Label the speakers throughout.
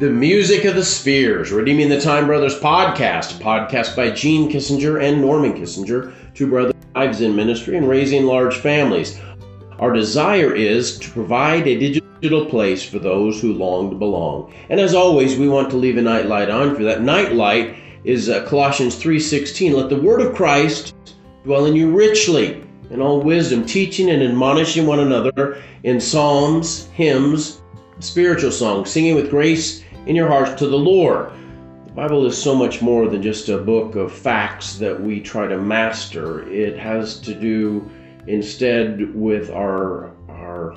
Speaker 1: The Music of the Spheres, Redeeming the Time Brothers podcast, a podcast by Gene Kissinger and Norman Kissinger, two brothers lives in ministry and raising large families. Our desire is to provide a digital place for those who long to belong. And as always, we want to leave a night light on for that. Night light is uh, Colossians 3:16. Let the word of Christ dwell in you richly in all wisdom, teaching and admonishing one another in psalms, hymns, spiritual song, singing with grace in your hearts to the Lord. The Bible is so much more than just a book of facts that we try to master. It has to do instead with our our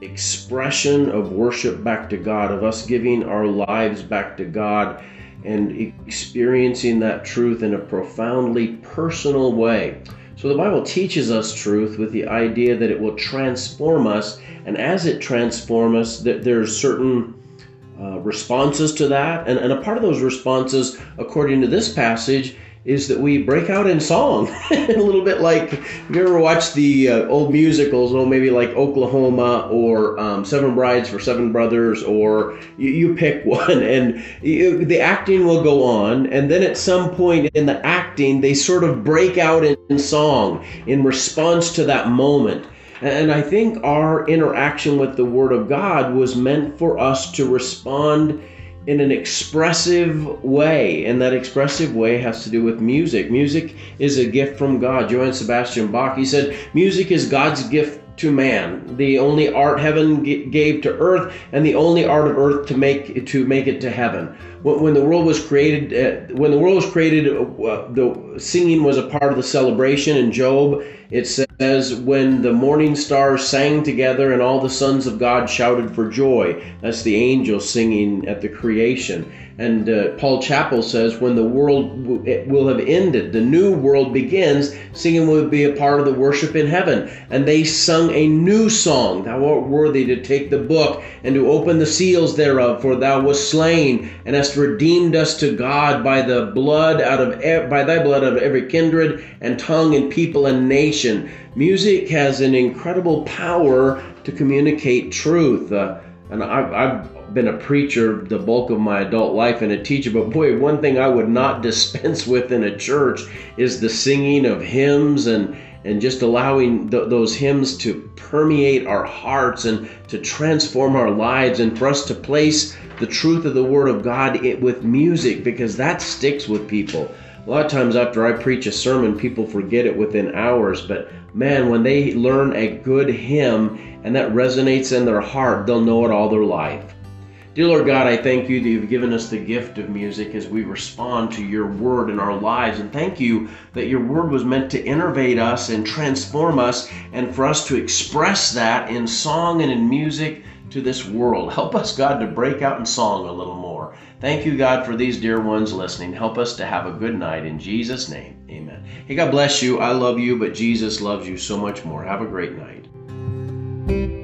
Speaker 1: expression of worship back to God, of us giving our lives back to God and experiencing that truth in a profoundly personal way. So the Bible teaches us truth with the idea that it will transform us, and as it transforms us, that there's certain uh, responses to that, and, and a part of those responses, according to this passage, is that we break out in song. A little bit like you ever watched the uh, old musicals? Oh maybe like oklahoma or um, seven brides for seven brothers or you, you pick one and you, the acting will go on. And then at some point in the acting they sort of break out in song in response to that moment. And I think our interaction with the Word of God was meant for us to respond in an expressive way. And that expressive way has to do with music. Music is a gift from God. Johann Sebastian Bach, he said, music is God's gift to man, the only art heaven gave to earth, and the only art of earth to make to make it to heaven. When, the world was created, uh, when the world was created, uh, the singing was a part of the celebration. In Job, it says, "When the morning stars sang together, and all the sons of God shouted for joy." That's the angels singing at the creation. And uh, Paul Chappell says, when the world w- will have ended, the new world begins, singing will be a part of the worship in heaven. And they sung a new song, Thou art worthy to take the book and to open the seals thereof, for thou wast slain and hast redeemed us to God by the blood out of e- by thy blood out of every kindred and tongue and people and nation. Music has an incredible power to communicate truth. Uh, and I've, I've been a preacher the bulk of my adult life and a teacher, but boy, one thing I would not dispense with in a church is the singing of hymns and and just allowing th- those hymns to permeate our hearts and to transform our lives and for us to place the truth of the Word of God with music because that sticks with people. A lot of times after I preach a sermon, people forget it within hours, but man, when they learn a good hymn and that resonates in their heart, they'll know it all their life. Dear Lord God, I thank you that you've given us the gift of music as we respond to your word in our lives. And thank you that your word was meant to innovate us and transform us and for us to express that in song and in music to this world. Help us, God, to break out in song a little more. Thank you, God, for these dear ones listening. Help us to have a good night. In Jesus' name, amen. Hey, God bless you. I love you, but Jesus loves you so much more. Have a great night.